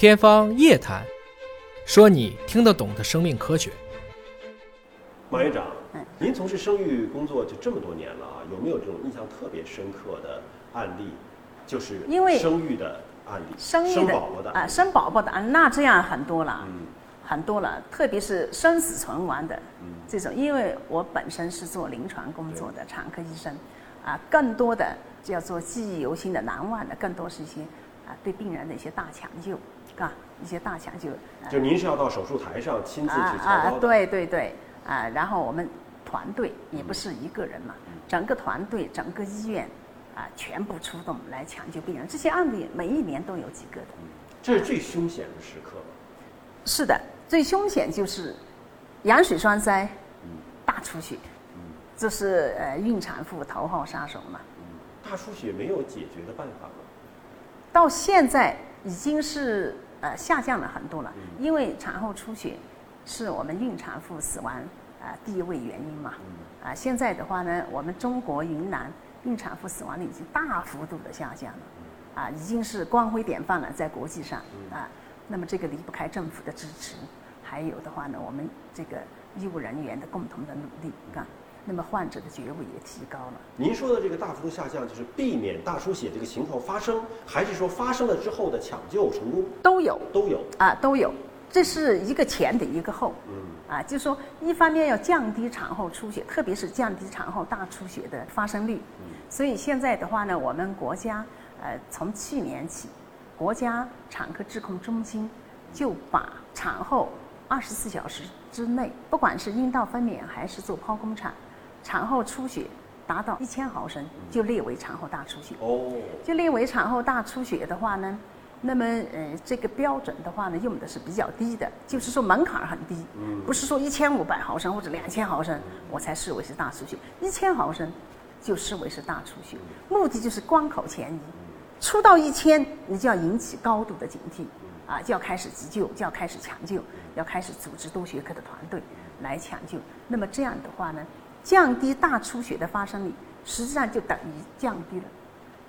天方夜谭，说你听得懂的生命科学。马院长嗯，您从事生育工作就这么多年了啊，有没有这种印象特别深刻的案例？就是因为生育的案例，生育的宝宝的啊，生宝宝的啊，那这样很多了，嗯。很多了，特别是生死存亡的嗯。这种，因为我本身是做临床工作的产科医生，啊，更多的叫做记忆犹新的、难忘的，更多是一些啊对病人的一些大抢救，啊，一些大抢救，啊就您是要到手术台上亲自去操啊啊刀，的，对对对，啊，然后我们团队也不是一个人嘛，嗯整个团队、整个医院啊，全部出动来抢救病人。这些案例每一年都有几个的。这是最凶险的时刻吧？是的，最凶险就是羊水栓塞、大出血，这是呃孕产妇头号杀手嘛。大出血没有解决的办法吗？到现在已经是呃下降了很多了，因为产后出血是我们孕产妇死亡啊、第一位原因嘛。啊，现在的话呢，我们中国云南孕产妇死亡率已经大幅度的下降了，啊，已经是光辉典范了，在国际上。啊。那么这个离不开政府的支持，还有的话呢，我们这个医务人员的共同的努力啊，那么患者的觉悟也提高了。您说的这个大幅度下降，就是避免大出血这个情况发生，还是说发生了之后的抢救成功都有都有？啊，都有，这是一个前的一个后。嗯啊，就是说，一方面要降低产后出血，特别是降低产后大出血的发生率。嗯所以现在的话呢，我们国家呃，从去年起，国家产科质控中心就把产后二十四小时之内，不管是阴道分娩还是做剖宫产，产后出血达到一千毫升，就列为产后大出血。哦，就列为产后大出血的话呢，那么呃这个标准的话呢，用的是比较低的，就是说门槛很低，不是说一千五百毫升或者两千毫升我才视为是大出血，一千毫升就视为是大出血，目的就是关口前移，出到一千你就要引起高度的警惕，啊就要开始急救，就要开始抢救，要开始组织多学科的团队来抢救。那么这样的话呢，降低大出血的发生率，实际上就等于降低了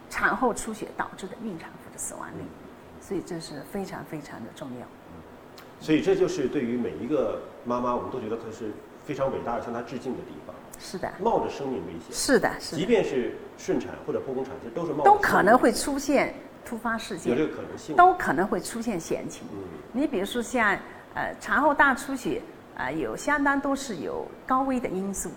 产后出血导致的孕产妇的死亡率，所以这是非常非常的重要。所以这就是对于每一个妈妈，我们都觉得她是非常伟大的，向她致敬的地方。是的，冒着生命危险，是的，是即，便是顺产或者剖宫产，这都是冒都可能会出现突发事件有这，个可能性。都可能会出现险情。嗯你比如说像呃产后大出血啊、呃有相当多是有高危的因素，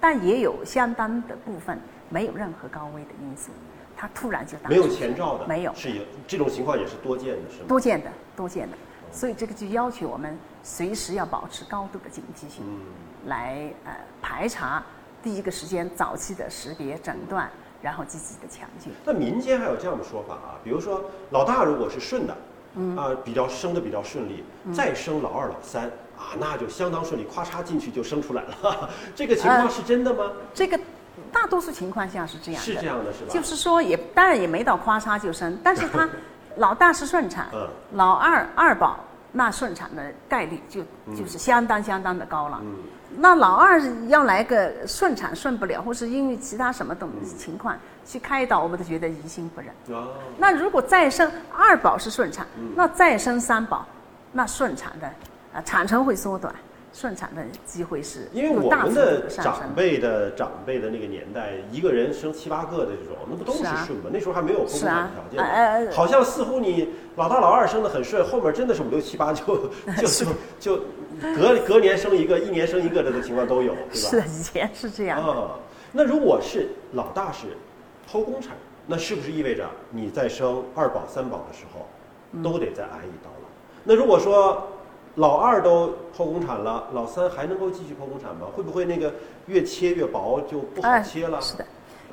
但也有相当的部分没有任何高危的因素，它突然就大没有前兆的，没有是有这种情况也是多见的，是吗？多见的，多见的。所以这个就要求我们随时要保持高度的警惕性，嗯来呃排查第一个时间早期的识别诊断，然后积极的抢救。那民间还有这样的说法啊，比如说老大如果是顺的，嗯啊、比较生的比较顺利，再生老二、老三啊，那就相当顺利，咔嚓进去就生出来了。这个情况呃是真的吗？这个大多数情况下是这样的，是这样的，是吧？就是说也当然也没到咔嚓就生，但是他 老大是顺产，嗯老二二宝那顺产的概率就就是相当相当的高了。嗯那老二要来个顺产顺不了，或是因为其他什么东西情况去开刀，我们都觉得于心不忍。啊，那如果再生二宝是顺产，嗯那再生三宝，那顺产的啊产程会缩短，顺产的机会是因为我们的长。辈的长辈的那个年代，一个人生七八个的这种，那不都是顺吗？那时候还没有剖宫产条件呃的，好像似乎你老大老二生的很顺，后面真的是五六七八就 就就就隔隔年生一个，一年生一个的这个情况都有，对吧？是的，以前是这样。啊，那如果是老大是剖宫产，那是不是意味着你在生二宝、三宝的时候，嗯都得再挨一刀了？那如果说老二都剖宫产了，老三还能够继续剖宫产吗？会不会那个越切越薄就不好哎切了？是的，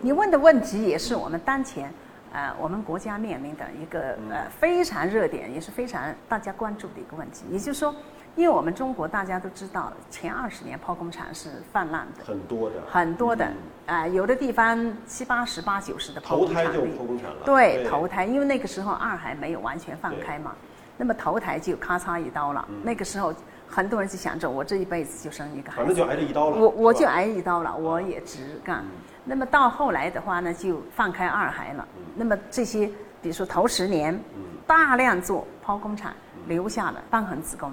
你问的问题也是我们当前呃我们国家面临的一个嗯呃非常热点，也是非常大家关注的一个问题。也就是说，因为我们中国大家都知道，前二十年剖宫产是泛滥的，很多的，很多的嗯啊、有的地方七八十、八九十的剖头胎就。剖宫产了。对，头胎，因为那个时候二还没有完全放开嘛，那么头台就咔嚓一刀了。那个时候很多人就想着，我这一辈子就生一个孩子，反正就挨这一刀了。我我就挨一刀了，我也直干。那么到后来的话呢，就放开二孩了。那么这些，比如说头十年，大量做剖宫产，留下了瘢痕子宫，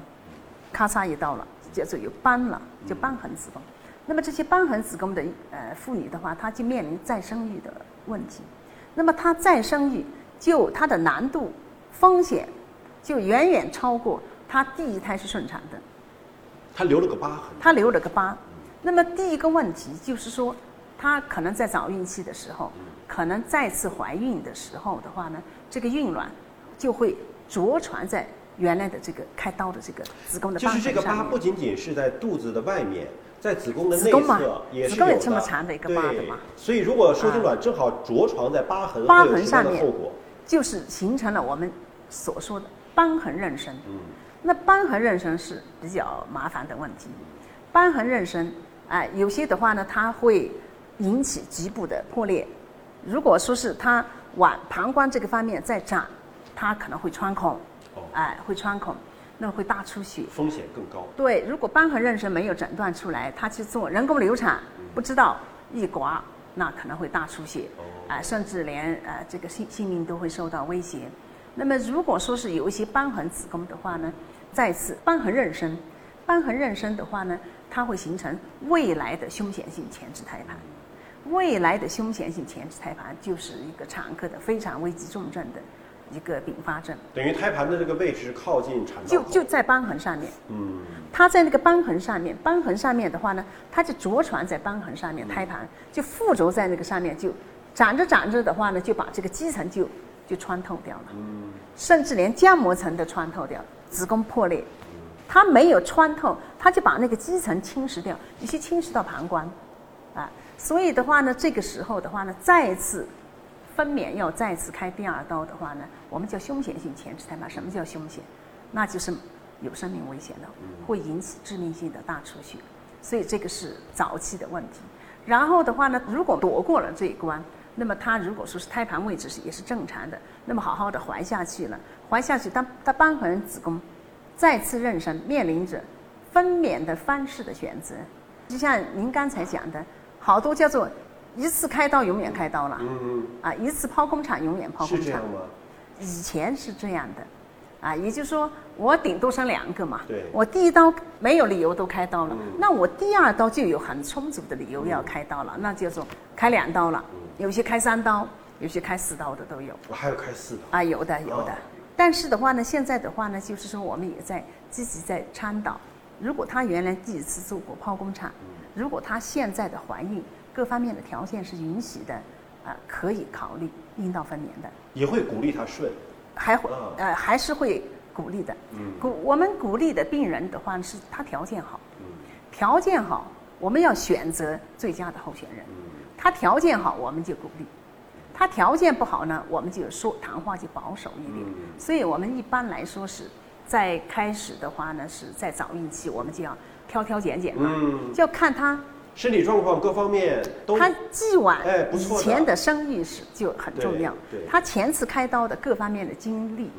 咔嚓一刀了，叫做有斑了，就瘢痕子宫。那么这些瘢痕子宫的呃妇女的话，她就面临再生育的问题。那么她再生育，就她的难度、风险，就远远超过她第一胎是顺产的。她留了个疤痕。她留了个疤。那么第一个问题就是说，她可能在早孕期的时候，可能再次怀孕的时候的话呢，这个孕卵就会着床在原来的这个开刀的这个子宫的疤就是这个疤不仅仅是在肚子的外面。在子宫的内侧也是有的，一个疤痕嘛。所以如果受精卵正好着床在疤痕，疤痕上面，就是形成了我们所说的瘢痕妊娠。那瘢痕妊娠是比较麻烦的问题。瘢痕妊娠，哎，有些的话呢，它会引起局部的破裂。如果说是它往膀胱这个方面再长，它可能会穿孔。哎，会穿孔。那会大出血，风险更高。对，如果瘢痕妊娠没有诊断出来，他去做人工流产，不知道一刮，那可能会大出血，啊，甚至连呃这个性性命都会受到威胁。那么如果说是有一些瘢痕子宫的话呢，再次瘢痕妊娠，瘢痕妊娠的话呢，它会形成未来的凶险性前置胎盘，未来的凶险性前置胎盘就是一个产科的非常危急重症的。一个并发症，等于胎盘的这个位置靠近产道，就就在瘢痕上面。嗯，它在那个瘢痕上面，瘢痕上面的话呢，它就着床在瘢痕上面，胎盘就附着在那个上面，就长着长着的话呢，就把这个基层就就穿透掉了。嗯，甚至连浆膜层都穿透掉，子宫破裂，它没有穿透，它就把那个基层侵蚀掉，有些侵蚀到膀胱，啊，所以的话呢，这个时候的话呢，再次。分娩要再次开第二刀的话呢，我们叫凶险性前置胎盘。什么叫凶险？那就是有生命危险的，会引起致命性的大出血。所以这个是早期的问题。然后的话呢，如果躲过了这一关，那么它如果说是胎盘位置是也是正常的，那么好好的怀下去了，怀下去，当它瘢痕子宫再次妊娠，面临着分娩的方式的选择，就像您刚才讲的，好多叫做。一次开刀永远开刀了，嗯嗯，啊，一次剖宫产永远剖宫产。以前是这样的，啊，也就是说我顶多生两个嘛，对，我第一刀没有理由都开刀了，那我第二刀就有很充足的理由要开刀了，那就说开两刀了，有些开三刀，有些开四刀的都有。我还有开四刀啊，有的有的，但是的话呢，现在的话呢，就是说我们也在积极在倡导，如果她原来第一次做过剖宫产，如果她现在的怀孕。各方面的条件是允许的，啊，可以考虑阴道分娩的，也会鼓励他顺，还会呃还是会鼓励的。嗯，鼓我们鼓励的病人的话是他条件好，嗯，条件好，我们要选择最佳的候选人。嗯，他条件好，我们就鼓励；他条件不好呢，我们就说谈话就保守一点。所以我们一般来说是在开始的话呢，是在早孕期，我们就要挑挑拣拣嘛，就要看他。身体状况各方面都，他既往以前的生育史就很重要。他前次开刀的各方面的经历，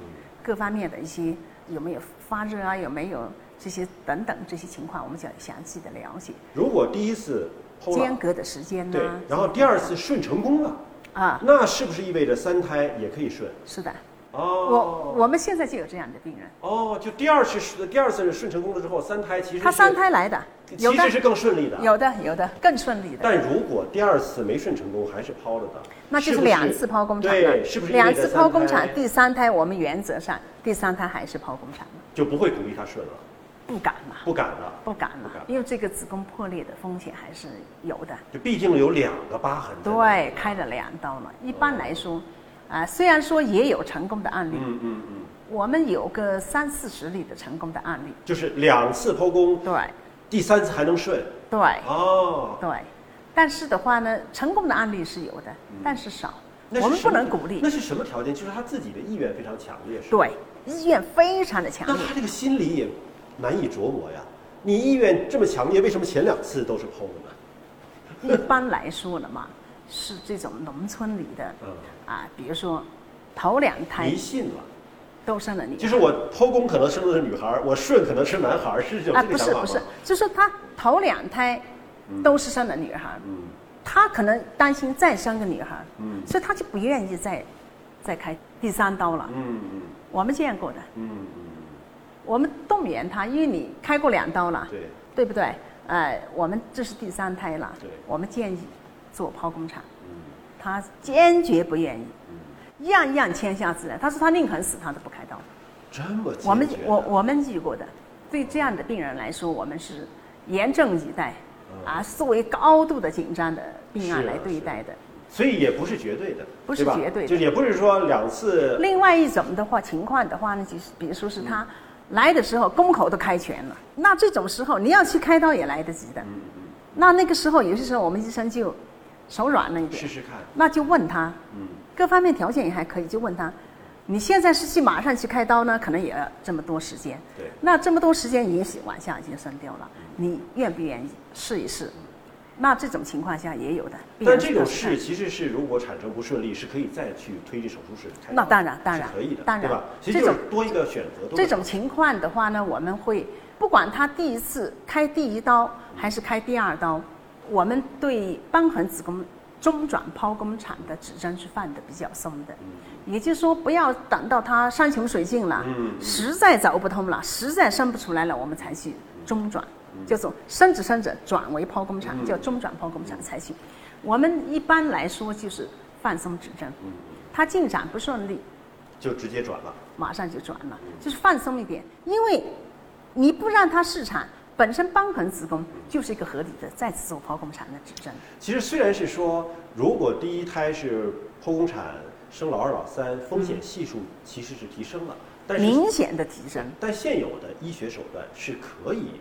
各方面的一些有没有发热啊，有没有这些等等这些情况，我们就要详细的了解。如果第一次间隔的时间呢？对，然后第二次顺成功了啊，那是不是意味着三胎也可以顺？是的。哦，我我们现在就有这样的病人。哦，就第二次第二次顺成功了之后，三胎其实他三胎来的，其实是更顺利的。有的有的更顺利的。但如果第二次没顺成功，还是剖了的，那就是两次剖宫产对，是不是两次剖宫产？第三胎我们原则上第三胎还是剖宫产就不会鼓励他顺了。不敢了，不敢了，不敢了，因为这个子宫破裂的风险还是有的。就毕竟有两个疤痕。对，开了两刀了。一般来说。啊，虽然说也有成功的案例，嗯嗯嗯，我们有个三四十例的成功的案例，就是两次剖宫，对，第三次还能顺，对，哦，对，但是的话呢，成功的案例是有的，但是少，我们不能鼓励。那是什么条件？就是他自己的意愿非常强烈，是对，意愿非常的强烈。那他这个心理也难以琢磨呀。你意愿这么强烈，为什么前两次都是剖的呢？一般来说了嘛。是这种农村里的，啊，比如说头两胎迷信了，都生了女，就是我剖宫可能生的是女孩，我顺可能是男孩，是这种啊，不是不是，就是他头两胎都是生的女孩，嗯，他可能担心再生个女孩，嗯，所以他就不愿意再再开第三刀了，嗯嗯，我们见过的，嗯嗯，我们动员他，因为你开过两刀了，对，对不对？呃，我们这是第三胎了对，我们建议做剖宫产，嗯他坚决不愿意，嗯，样样签下自然。他说他宁肯死，他都不开刀。这么我们我我们遇过的，对这样的病人来说，我们是严阵以待，嗯。啊，作为高度的紧张的病案来对待的。所以也不是绝对的，不是绝对的。就也不是说两次。另外一种的话情况的话呢，就是比如说是他来的时候宫口都开全了，那这种时候你要去开刀也来得及的。嗯。那那个时候有些时候我们医生就手软了一点，试试看，那就问他，嗯，各方面条件也还可以，就问他，你现在是去马上去开刀呢？可能也要这么多时间。对，那这么多时间也许往下已经生掉了，你愿不愿意试一试？那这种情况下也有的。但这种是事其实是如果产生不顺利，是可以再去推进手术室开。那当然当然可以的，当然对吧？其实就是这种多一个选择。这种情况的话呢，我们会不管他第一次开第一刀还是开第二刀，我们对瘢痕子宫中转剖宫产的指针是放的比较松的，也就是说不要等到它山穷水尽了，实在走不通了，实在生不出来了，我们才去中转，叫做生着生着转为剖宫产，嗯。叫中转剖宫产才行。我们一般来说就是放松指针，它进展不顺利，就直接转了。马上就转了，就是放松一点，因为你不让它试产，本身瘢痕子宫就是一个合理的再次做剖宫产的指征。其实虽然是说，如果第一胎是剖宫产生老二老三，风险系数其实是提升了，但是明显的提升。但现有的医学手段是可以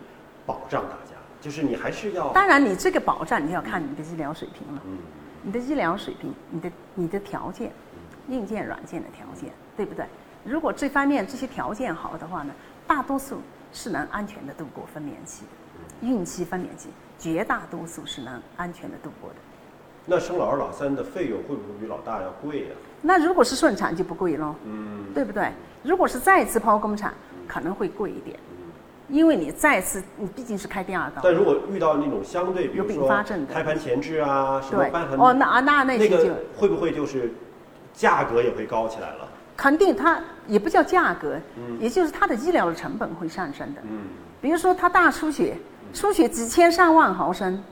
保障大家，就是你还是要当然，你这个保障你要看你的医疗水平了，嗯你的医疗水平，你的你的条件，硬件、软件的条件，对不对？如果这方面这些条件好的话呢，大多数是能安全的度过分娩期的，孕期、分娩期，绝大多数是能安全的度过的。那生老二老三的费用会不会比老大要贵呀、那如果是顺产就不贵喽。嗯，对不对？如果是再次剖宫产，可能会贵一点，因为你再次你毕竟是开第二刀。但如果遇到那种相对，比如说发症的胎盘前置啊，什么对瘢痕，哦，那啊那那那个会不会就是价格也会高起来了？肯定它也不叫价格，嗯也就是它的医疗的成本会上升的。嗯，比如说他大出血，出血几千上万毫升，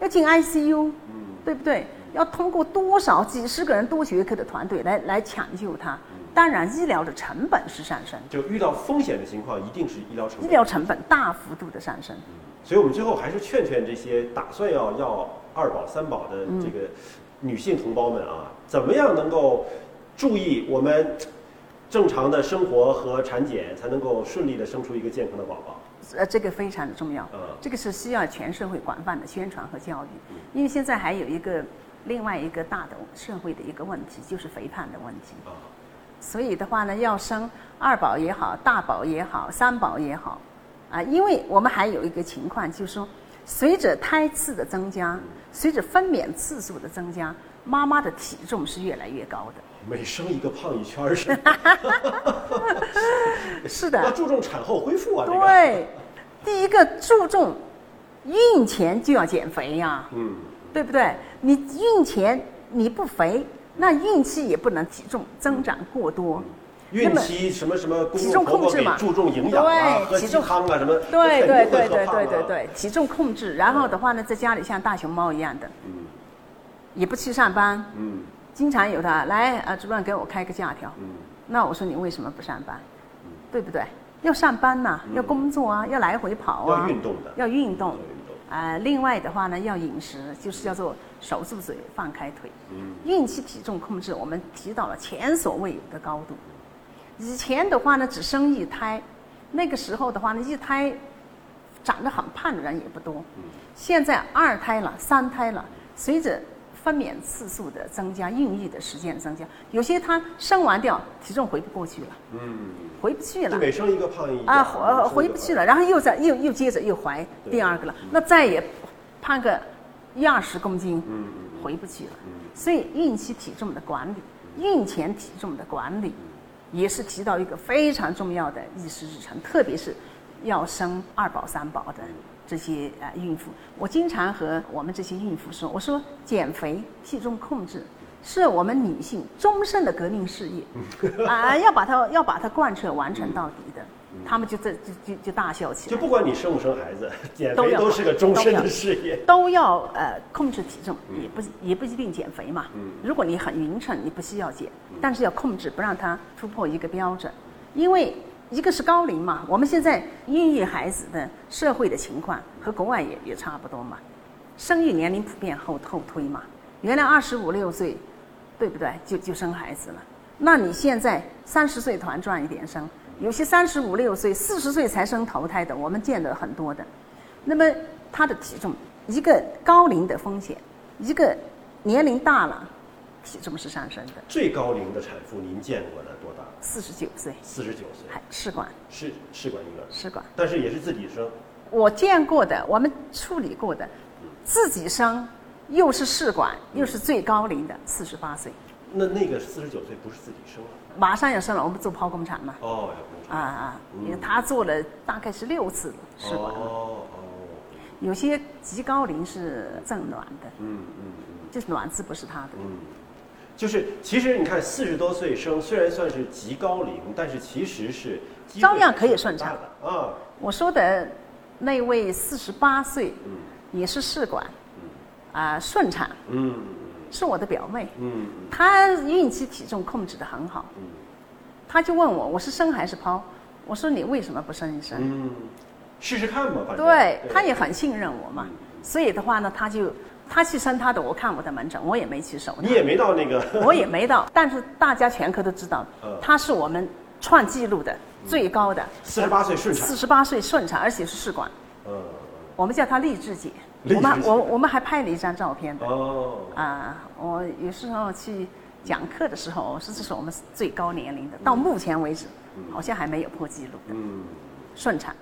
要进 ICU，嗯对不对？要通过多少几十个人多学科的团队来来抢救他。当然，医疗的成本是上升，就遇到风险的情况，一定是医疗成本。医疗成本大幅度的上升。所以我们最后还是劝劝这些打算要要二保三保的嗯这个女性同胞们啊，怎么样能够注意我们正常的生活和产检，才能够顺利的生出一个健康的宝宝。呃，这个非常的重要。嗯，这个是需要全社会广泛的宣传和教育，因为现在还有一个另外一个大的社会的一个问题，就是肥胖的问题。啊，所以的话呢，要生二宝也好，大宝也好，三宝也好，啊，因为我们还有一个情况，就是说，随着胎次的增加，随着分娩次数的增加，妈妈的体重是越来越高的。每生一个胖一圈儿是，的。要的，注重产后恢复啊。对，第一个注重孕前就要减肥呀、嗯，对不对？你孕前你不肥，那孕期也不能体重增长过多。孕期什么什么体重控制嘛。注重营养对体重汤啊什么，对对对对对对对，体重控制，然后的话呢，在家里像大熊猫一样的，嗯也不去上班，嗯经常有的来啊，主任给我开个假条。嗯那我说你为什么不上班？对不对？要上班呐、要工作啊，要来回跑啊，要运动的要运动。啊、另外的话呢，要饮食，就是叫做守住嘴，放开腿。嗯孕期体重控制，我们提到了前所未有的高度。以前的话呢，只生一胎，那个时候的话呢，一胎长得很胖的人也不多。现在二胎了，三胎了，随着分娩次数的增加，孕育的时间增加，有些她生完掉，体重回不过去了，嗯，回不去了。每生一个胖一啊，回呃回不去了，然后又再又又接着又怀第二个了，那再也胖个一二十公斤，嗯回不去了。嗯。所以孕期体重的管理，孕前体重的管理，也是提到一个非常重要的议事日程，特别是要生二宝三宝的这些呃孕妇。我经常和我们这些孕妇说，我说减肥、体重控制。是我们女性终身的革命事业，啊，要把它要把它贯彻完成到底的。他们就这就就就大笑起来，就不管你生不生孩子，减肥都是个终身的事业。都要呃控制体重，嗯也不也不一定减肥嘛。如果你很匀称，你不需要减，嗯但是要控制，不让它突破一个标准，因为一个是高龄嘛，我们现在孕育孩子的社会的情况和国外也也差不多嘛，生育年龄普遍后后推嘛，原来二十五六岁，对不对？就就生孩子了，那你现在三十岁团转一点生，有些三十五六岁、四十岁才生头胎的，我们见得很多的。那么他的体重，一个高龄的风险，一个年龄大了，体重是上升的。最高龄的产妇您见过的多大？四十九岁。四十九岁，还试管。试试管婴儿，试管，但是也是自己生。我见过的，我们处理过的，自己生，又是试管，又是最高龄的四十八岁，那那个四十九岁不是自己生了？马上要生了，我们做剖宫产嘛。哦，要工啊啊，因为他做了大概是六次试管。了，哦哦，有些极高龄是赠卵的，嗯嗯就是卵子不是他的。嗯，就是其实你看四十多岁生，虽然算是极高龄，但是其实是照样可以顺产的啊。我说的那位四十八岁，嗯也是试管，啊、顺产，嗯是我的表妹，嗯她孕期体重控制的很好，嗯她就问我，我是生还是剖？我说你为什么不生一生？嗯，试试看嘛，反正对，她也很信任我嘛嗯，所以的话呢，她就她去生他的，我看我的门诊，我也没去手你也没到那个，我也没到，但是大家全科都知道嗯，她是我们创纪录的最高的，四十八岁顺产。四，十八岁顺产，而且是试管，嗯。我们叫她励志姐，我们我我们还拍了一张照片的。哦，啊，我有时候去讲课的时候，我说这是我们最高年龄的，到目前为止好像还没有破纪录的嗯。顺产。